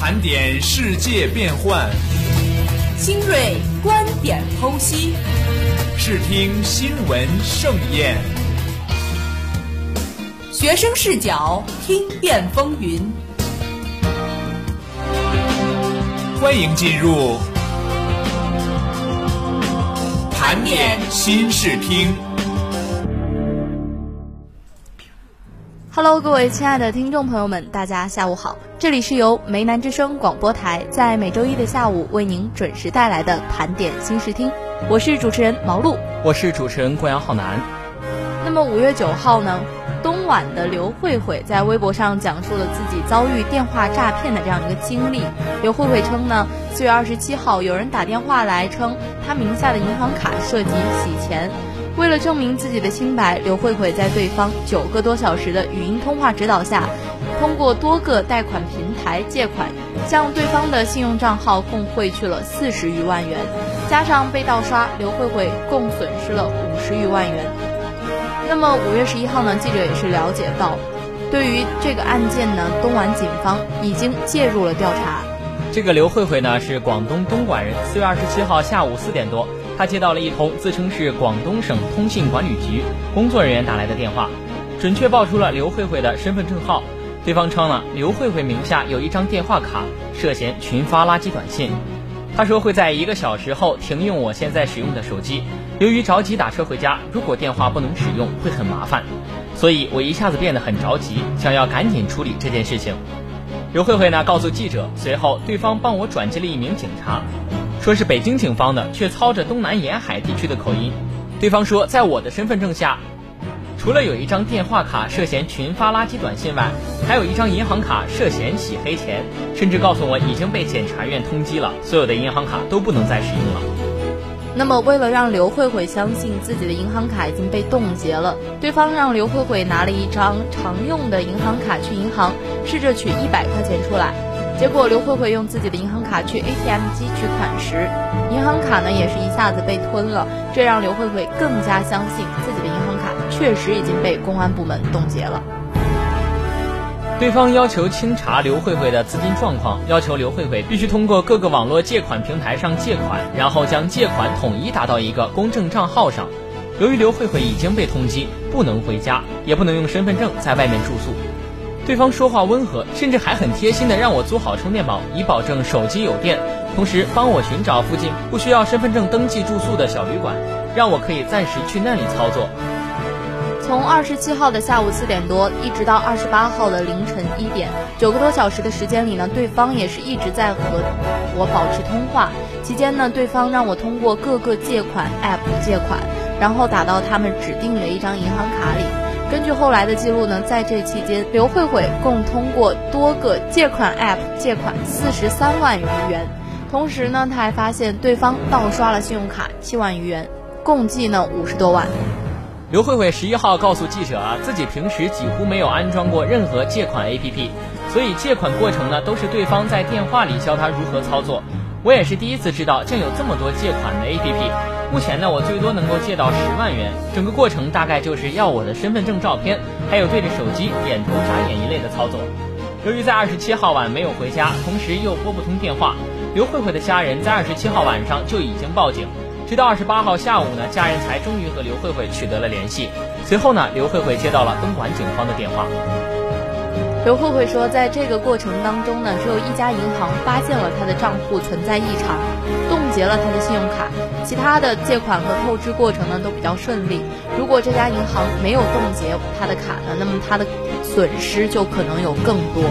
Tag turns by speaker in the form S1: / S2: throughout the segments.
S1: 盘点世界变幻，
S2: 新锐观点剖析，
S1: 视听新闻盛宴，
S2: 学生视角听遍风云。
S1: 欢迎进入盘点新视听。
S3: Hello，各位亲爱的听众朋友们，大家下午好！这里是由梅南之声广播台在每周一的下午为您准时带来的盘点新视听，我是主持人毛露，
S4: 我是主持人郭阳浩南。
S3: 那么五月九号呢，东莞的刘慧慧在微博上讲述了自己遭遇电话诈骗的这样一个经历。刘慧慧称呢，四月二十七号有人打电话来称她名下的银行卡涉及洗钱。为了证明自己的清白，刘慧慧在对方九个多小时的语音通话指导下，通过多个贷款平台借款，向对方的信用账号共汇去了四十余万元，加上被盗刷，刘慧慧共损失了五十余万元。那么五月十一号呢，记者也是了解到，对于这个案件呢，东莞警方已经介入了调查。
S4: 这个刘慧慧呢是广东东莞人，四月二十七号下午四点多。他接到了一通自称是广东省通信管理局工作人员打来的电话，准确报出了刘慧慧的身份证号。对方称了刘慧慧名下有一张电话卡，涉嫌群发垃圾短信。他说会在一个小时后停用我现在使用的手机，由于着急打车回家，如果电话不能使用会很麻烦，所以我一下子变得很着急，想要赶紧处理这件事情。刘慧慧呢告诉记者，随后对方帮我转接了一名警察。说是北京警方的，却操着东南沿海地区的口音。对方说，在我的身份证下，除了有一张电话卡涉嫌群发垃圾短信外，还有一张银行卡涉嫌洗黑钱，甚至告诉我已经被检察院通缉了，所有的银行卡都不能再使用了。
S3: 那么，为了让刘慧慧相信自己的银行卡已经被冻结了，对方让刘慧慧拿了一张常用的银行卡去银行，试着取一百块钱出来。结果刘慧慧用自己的银行卡去 ATM 机取款时，银行卡呢也是一下子被吞了，这让刘慧慧更加相信自己的银行卡确实已经被公安部门冻结了。
S4: 对方要求清查刘慧慧的资金状况，要求刘慧慧必须通过各个网络借款平台上借款，然后将借款统一打到一个公证账号上。由于刘慧慧已经被通缉，不能回家，也不能用身份证在外面住宿。对方说话温和，甚至还很贴心的让我租好充电宝，以保证手机有电，同时帮我寻找附近不需要身份证登记住宿的小旅馆，让我可以暂时去那里操作。
S3: 从二十七号的下午四点多，一直到二十八号的凌晨一点，九个多小时的时间里呢，对方也是一直在和我保持通话。期间呢，对方让我通过各个借款 App 借款，然后打到他们指定的一张银行卡里。根据后来的记录呢，在这期间，刘慧慧共通过多个借款 App 借款四十三万余元，同时呢，他还发现对方盗刷了信用卡七万余元，共计呢五十多万。
S4: 刘慧慧十一号告诉记者啊，自己平时几乎没有安装过任何借款 APP，所以借款过程呢都是对方在电话里教他如何操作。我也是第一次知道竟有这么多借款的 APP。目前呢，我最多能够借到十万元，整个过程大概就是要我的身份证照片，还有对着手机点头眨眼一类的操作。由于在二十七号晚没有回家，同时又拨不通电话，刘慧慧的家人在二十七号晚上就已经报警，直到二十八号下午呢，家人才终于和刘慧慧取得了联系。随后呢，刘慧慧接到了东莞警方的电话。
S3: 刘慧慧说，在这个过程当中呢，只有一家银行发现了她的账户存在异常，冻结了她的信用卡，其他的借款和透支过程呢都比较顺利。如果这家银行没有冻结她的卡呢，那么她的损失就可能有更多。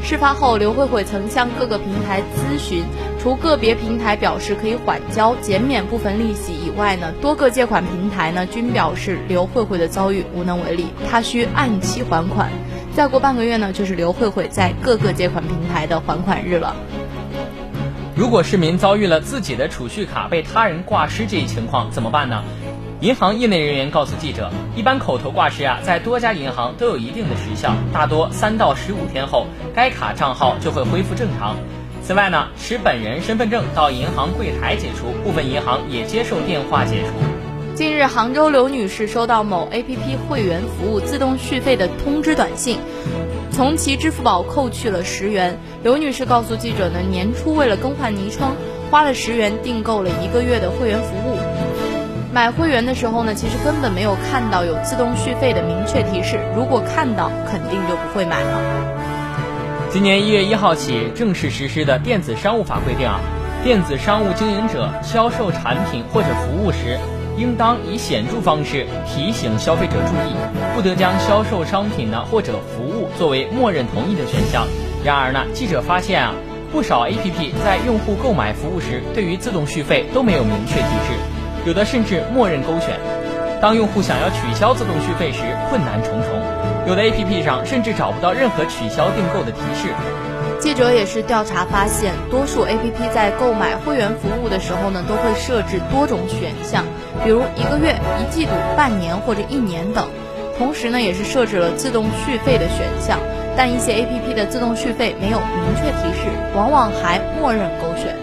S3: 事发后，刘慧慧曾向各个平台咨询，除个别平台表示可以缓交、减免部分利息以外呢，多个借款平台呢均表示刘慧慧的遭遇无能为力，她需按期还款。再过半个月呢，就是刘慧慧在各个借款平台的还款日了。
S4: 如果市民遭遇了自己的储蓄卡被他人挂失这一情况，怎么办呢？银行业内人员告诉记者，一般口头挂失啊，在多家银行都有一定的时效，大多三到十五天后，该卡账号就会恢复正常。此外呢，持本人身份证到银行柜台解除，部分银行也接受电话解除。
S3: 近日，杭州刘女士收到某 APP 会员服务自动续费的通知短信。从其支付宝扣去了十元。刘女士告诉记者呢，年初为了更换昵称，花了十元订购了一个月的会员服务。买会员的时候呢，其实根本没有看到有自动续费的明确提示，如果看到，肯定就不会买了。
S4: 今年一月一号起正式实施的电子商务法规定啊，电子商务经营者销售产品或者服务时。应当以显著方式提醒消费者注意，不得将销售商品呢或者服务作为默认同意的选项。然而呢，记者发现啊，不少 APP 在用户购买服务时，对于自动续费都没有明确提示，有的甚至默认勾选。当用户想要取消自动续费时，困难重重，有的 APP 上甚至找不到任何取消订购的提示。
S3: 记者也是调查发现，多数 APP 在购买会员服务的时候呢，都会设置多种选项，比如一个月、一季度、半年或者一年等。同时呢，也是设置了自动续费的选项，但一些 APP 的自动续费没有明确提示，往往还默认勾选。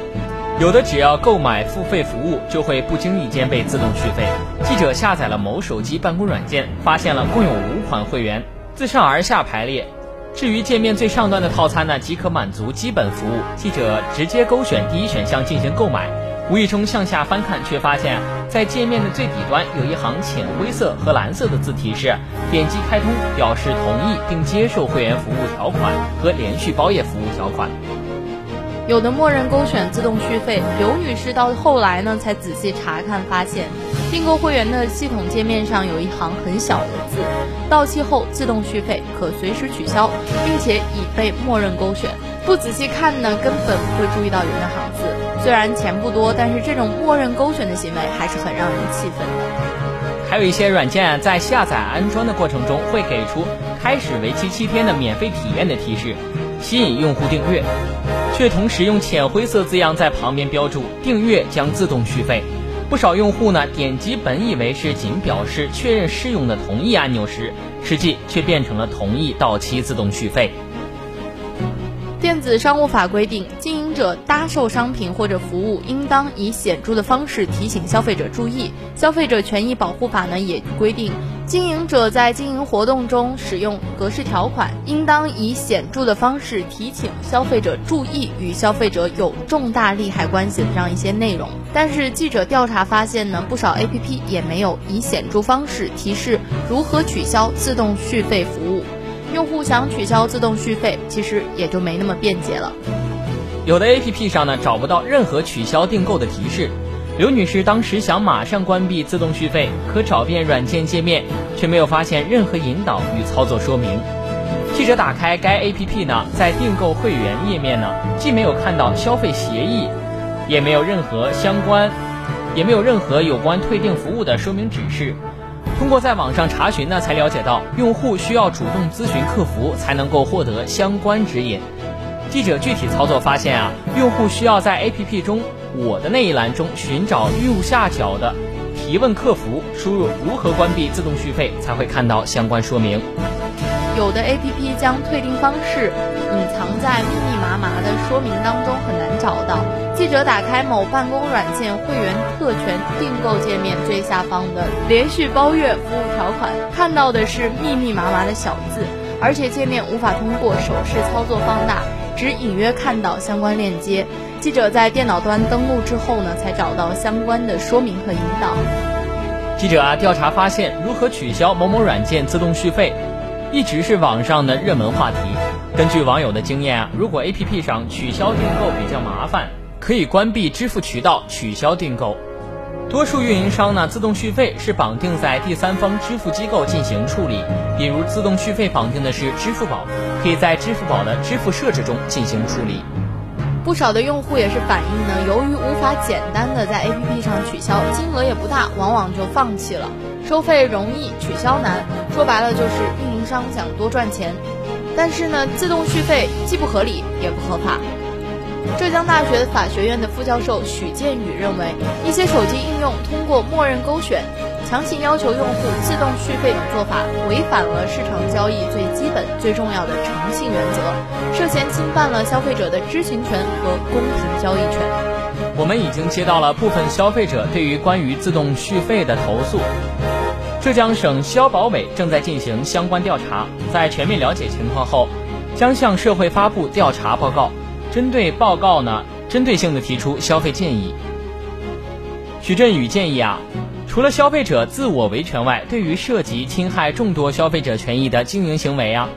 S4: 有的只要购买付费服务，就会不经意间被自动续费。记者下载了某手机办公软件，发现了共有五款会员，自上而下排列。至于界面最上端的套餐呢，即可满足基本服务。记者直接勾选第一选项进行购买，无意中向下翻看，却发现，在界面的最底端有一行浅灰色和蓝色的字提示：点击开通，表示同意并接受会员服务条款和连续包月服务条款。
S3: 有的默认勾选自动续费，刘女士到后来呢才仔细查看，发现订购会员的系统界面上有一行很小的字：到期后自动续费，可随时取消，并且已被默认勾选。不仔细看呢，根本不会注意到有那行字。虽然钱不多，但是这种默认勾选的行为还是很让人气愤的。
S4: 还有一些软件在下载安装的过程中会给出开始为期七天的免费体验的提示，吸引用户订阅。却同时用浅灰色字样在旁边标注“订阅将自动续费”，不少用户呢点击本以为是仅表示确认试用的同意按钮时，实际却变成了同意到期自动续费。
S3: 电子商务法规定，经营者搭售商品或者服务，应当以显著的方式提醒消费者注意。消费者权益保护法呢也规定，经营者在经营活动中使用格式条款，应当以显著的方式提醒消费者注意与消费者有重大利害关系的这样一些内容。但是记者调查发现呢，不少 APP 也没有以显著方式提示如何取消自动续费服务。用户想取消自动续费，其实也就没那么便捷了。
S4: 有的 APP 上呢找不到任何取消订购的提示。刘女士当时想马上关闭自动续费，可找遍软件界面，却没有发现任何引导与操作说明。记者打开该 APP 呢，在订购会员页面呢，既没有看到消费协议，也没有任何相关，也没有任何有关退订服务的说明指示。通过在网上查询呢，才了解到用户需要主动咨询客服才能够获得相关指引。记者具体操作发现啊，用户需要在 APP 中“我的”那一栏中寻找右下角的“提问客服”，输入如何关闭自动续费，才会看到相关说明。
S3: 有的 APP 将退订方式隐藏在密密麻麻的说明当中，很难找到。记者打开某办公软件会员特权订购界面最下方的连续包月服务条款，看到的是密密麻麻的小字，而且界面无法通过手势操作放大，只隐约看到相关链接。记者在电脑端登录之后呢，才找到相关的说明和引导。
S4: 记者啊，调查发现，如何取消某某软件自动续费？一直是网上的热门话题。根据网友的经验啊，如果 APP 上取消订购比较麻烦，可以关闭支付渠道取消订购。多数运营商呢，自动续费是绑定在第三方支付机构进行处理，比如自动续费绑定的是支付宝，可以在支付宝的支付设置中进行处理。
S3: 不少的用户也是反映呢，由于无法简单的在 APP 上取消，金额也不大，往往就放弃了。收费容易，取消难，说白了就是运营商想多赚钱。但是呢，自动续费既不合理也不合法。浙江大学法学院的副教授许建宇认为，一些手机应用通过默认勾选，强行要求用户自动续费等做法，违反了市场交易最基本、最重要的诚信原则，涉嫌侵犯了消费者的知情权和公平交易权。
S4: 我们已经接到了部分消费者对于关于自动续费的投诉。浙江省消保委正在进行相关调查，在全面了解情况后，将向社会发布调查报告，针对报告呢，针对性的提出消费建议。许振宇建议啊，除了消费者自我维权外，对于涉及侵害众多消费者权益的经营行为啊，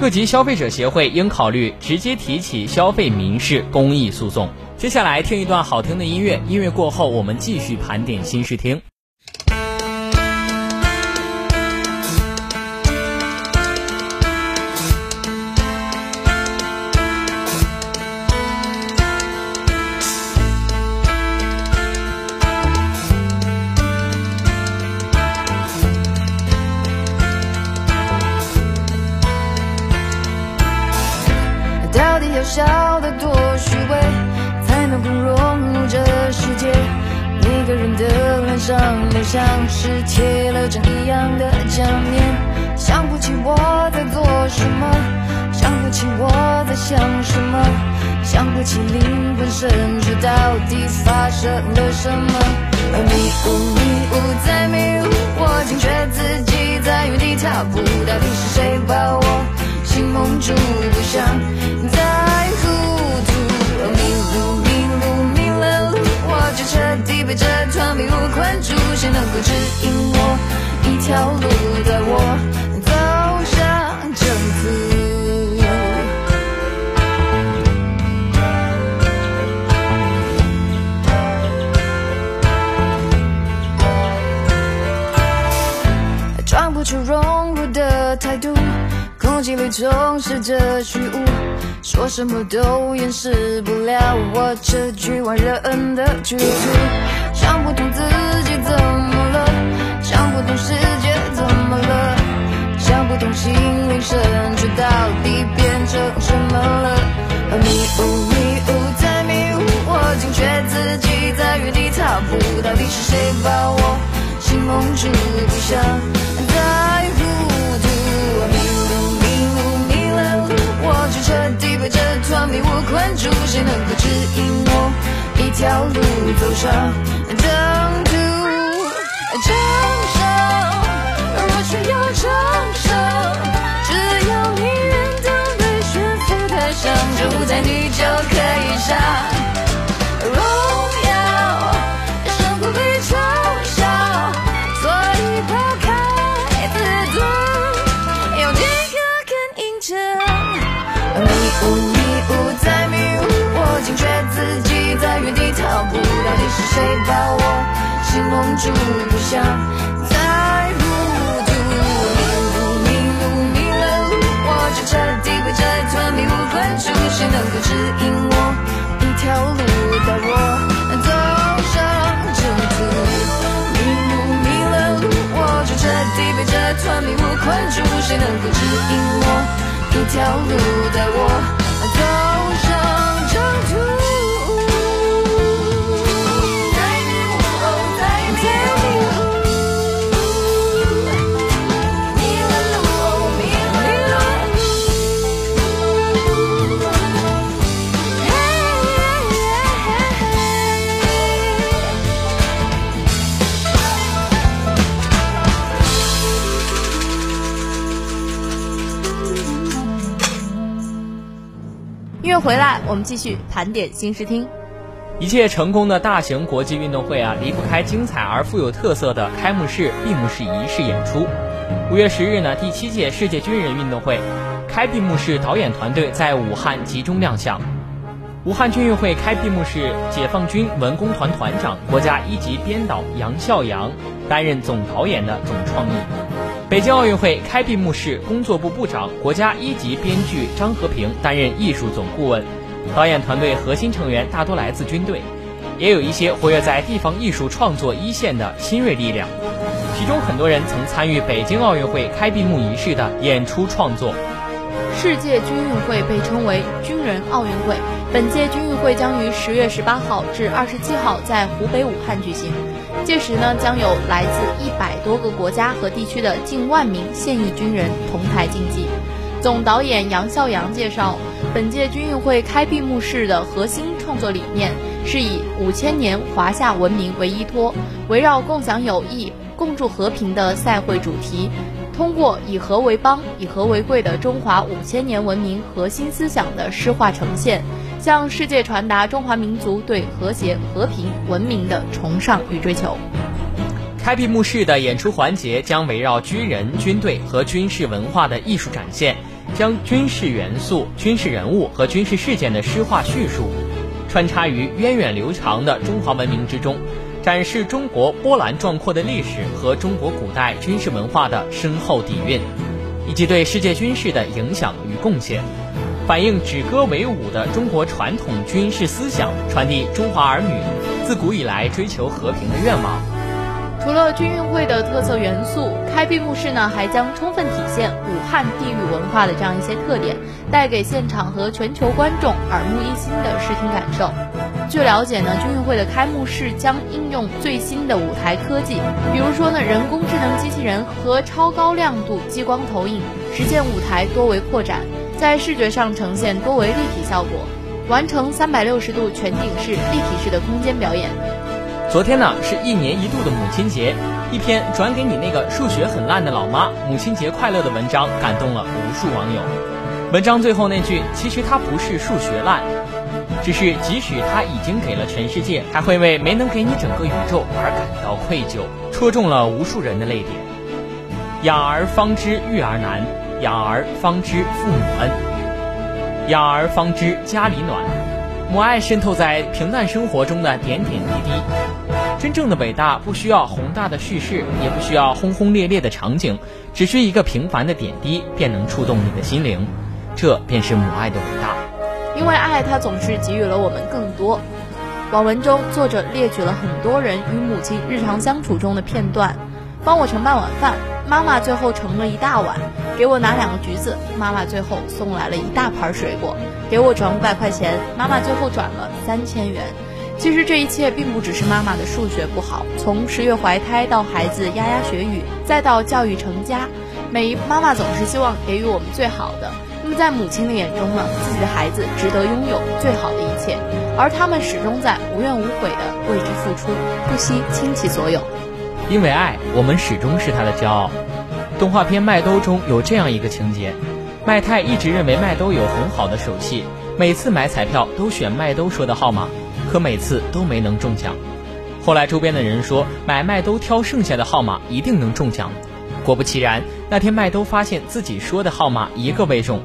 S4: 各级消费者协会应考虑直接提起消费民事公益诉讼。接下来听一段好听的音乐，音乐过后我们继续盘点新视听。
S5: 要笑得多虚伪，才能更融入这世界？每个人的脸上都像是贴了张一样的假面，想不起我在做什么，想不起我在想什么，想不起灵魂深处到底发生了什么。迷雾迷雾在迷雾，我惊觉自己在原地踏步，到底是谁把我情蒙住，不想再糊涂。迷路迷路迷了路，我就彻底被这团迷雾困住，谁能够指引我一条路，带我心里充斥着虚无，说什么都掩饰不了我这局外人的局促。想不通自己怎么了，想不通世界怎么了，想不通心灵深处到底变成什么了。迷雾迷雾在迷雾，我惊觉自己在原地踏步，到底是谁把我心蒙住，不想团迷雾困住，谁能够指引我一条路走上正途？掌声，若需要掌声，只要你愿当被驯服的象，就在你就可以上是谁把我心蒙住，不想再糊涂。迷路迷路迷了路，我就彻底被这团迷雾困住，谁能够指引我一条路，带我走上正途？迷路迷了路，我就彻底被这团迷雾困住，谁能够指引我一条路，带我走上
S3: 乐回来，我们继续盘点新视听。
S4: 一切成功的大型国际运动会啊，离不开精彩而富有特色的开幕式、闭幕式仪式演出。五月十日呢，第七届世界军人运动会开闭幕式导演团队在武汉集中亮相。武汉军运会开闭幕式，解放军文工团团长、国家一级编导杨孝阳担任总导演的总创意。北京奥运会开闭幕式，工作部部长、国家一级编剧张和平担任艺术总顾问。导演团队核心成员大多来自军队，也有一些活跃在地方艺术创作一线的新锐力量。其中很多人曾参与北京奥运会开闭幕仪式的演出创作。
S3: 世界军运会被称为军人奥运会，本届军运会将于十月十八号至二十七号在湖北武汉举行。届时呢，将有来自一百多个国家和地区的近万名现役军人同台竞技。总导演杨孝阳介绍，本届军运会开闭幕式的核心创作理念是以五千年华夏文明为依托，围绕共享友谊、共筑和平的赛会主题，通。过以和为邦、以和为贵的中华五千年文明核心思想的诗化呈现，向世界传达中华民族对和谐、和平、文明的崇尚与追求。
S4: 开闭幕式的演出环节将围绕军人、军队和军事文化的艺术展现，将军事元素、军事人物和军事事件的诗化叙述，穿插于源远流长的中华文明之中，展示中国波澜壮阔的历史和中国古代军事文化的深厚底蕴，以及对世界军事的影响与贡献，反映止戈为武的中国传统军事思想，传递中华儿女自古以来追求和平的愿望。
S3: 除了军运会的特色元素，开闭幕式呢还将充分体现武汉地域文化的这样一些特点，带给现场和全球观众耳目一新的视听感受。据了解呢，军运会的开幕式将应用最新的舞台科技，比如说呢人工智能机器人和超高亮度激光投影，实现舞台多维扩展，在视觉上呈现多维立体效果，完成三百六十度全景式立体式的空间表演。
S4: 昨天呢是一年一度的母亲节，一篇转给你那个数学很烂的老妈母亲节快乐的文章感动了无数网友。文章最后那句“其实他不是数学烂，只是即使他已经给了全世界，还会为没能给你整个宇宙而感到愧疚”，戳中了无数人的泪点。养儿方知育儿难，养儿方知父母恩，养儿方知家里暖。母爱渗透在平淡生活中的点点滴滴。真正的伟大不需要宏大的叙事，也不需要轰轰烈烈的场景，只需一个平凡的点滴，便能触动你的心灵。这便是母爱的伟大。
S3: 因为爱，它总是给予了我们更多。网文中，作者列举了很多人与母亲日常相处中的片段：帮我盛半碗饭，妈妈最后盛了一大碗；给我拿两个橘子，妈妈最后送来了一大盘水果；给我转五百块钱，妈妈最后转了三千元。其实这一切并不只是妈妈的数学不好，从十月怀胎到孩子牙牙学语，再到教育成家，每一妈妈总是希望给予我们最好的。那么在母亲的眼中呢，自己的孩子值得拥有最好的一切，而他们始终在无怨无悔的为之付出，不惜倾其所有。
S4: 因为爱，我们始终是他的骄傲。动画片《麦兜》中有这样一个情节：麦太一直认为麦兜有很好的手气，每次买彩票都选麦兜说的号码。可每次都没能中奖，后来周边的人说买麦兜挑剩下的号码一定能中奖。果不其然，那天麦兜发现自己说的号码一个未中，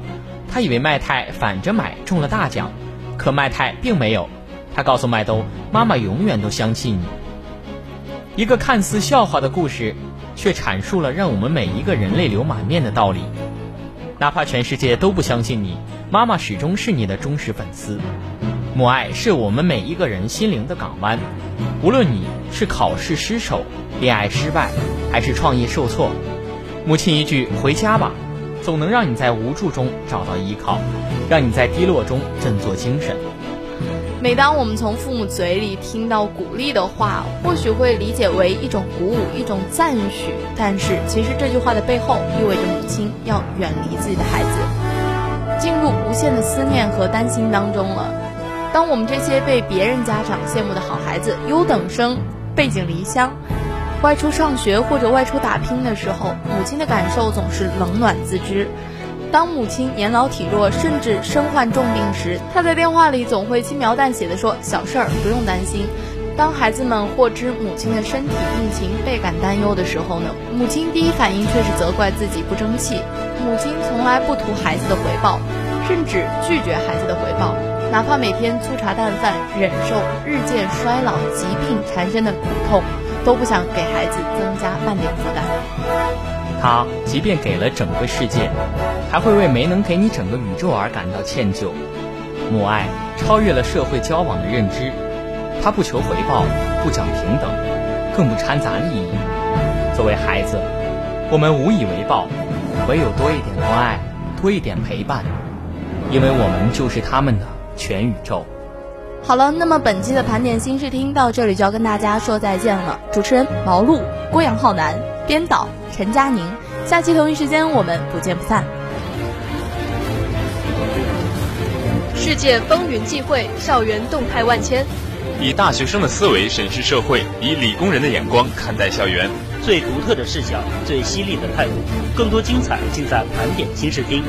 S4: 他以为麦太反着买中了大奖，可麦太并没有。他告诉麦兜，妈妈永远都相信你。一个看似笑话的故事，却阐述了让我们每一个人泪流满面的道理。哪怕全世界都不相信你，妈妈始终是你的忠实粉丝。母爱是我们每一个人心灵的港湾，无论你是考试失手、恋爱失败，还是创业受挫，母亲一句“回家吧”，总能让你在无助中找到依靠，让你在低落中振作精神。
S3: 每当我们从父母嘴里听到鼓励的话，或许会理解为一种鼓舞、一种赞许，但是其实这句话的背后意味着母亲要远离自己的孩子，进入无限的思念和担心当中了。当我们这些被别人家长羡慕的好孩子、优等生背井离乡，外出上学或者外出打拼的时候，母亲的感受总是冷暖自知。当母亲年老体弱，甚至身患重病时，她在电话里总会轻描淡写的说：“小事儿，不用担心。”当孩子们获知母亲的身体病情，倍感担忧的时候呢，母亲第一反应却是责怪自己不争气。母亲从来不图孩子的回报，甚至拒绝孩子的回报。哪怕每天粗茶淡饭，忍受日渐衰老、疾病缠身的苦痛，都不想给孩子增加半点负担。
S4: 他即便给了整个世界，还会为没能给你整个宇宙而感到歉疚。母爱超越了社会交往的认知，他不求回报，不讲平等，更不掺杂利益。作为孩子，我们无以为报，唯有多一点关爱，多一点陪伴，因为我们就是他们的。全宇宙。
S3: 好了，那么本期的盘点新视听到这里就要跟大家说再见了。主持人毛路、郭阳浩南，编导陈佳宁。下期同一时间我们不见不散。
S2: 世界风云际会，校园动态万千。
S6: 以大学生的思维审视社会，以理工人的眼光看待校园。
S7: 最独特的视角，最犀利的态度，更多精彩尽在盘点新视听。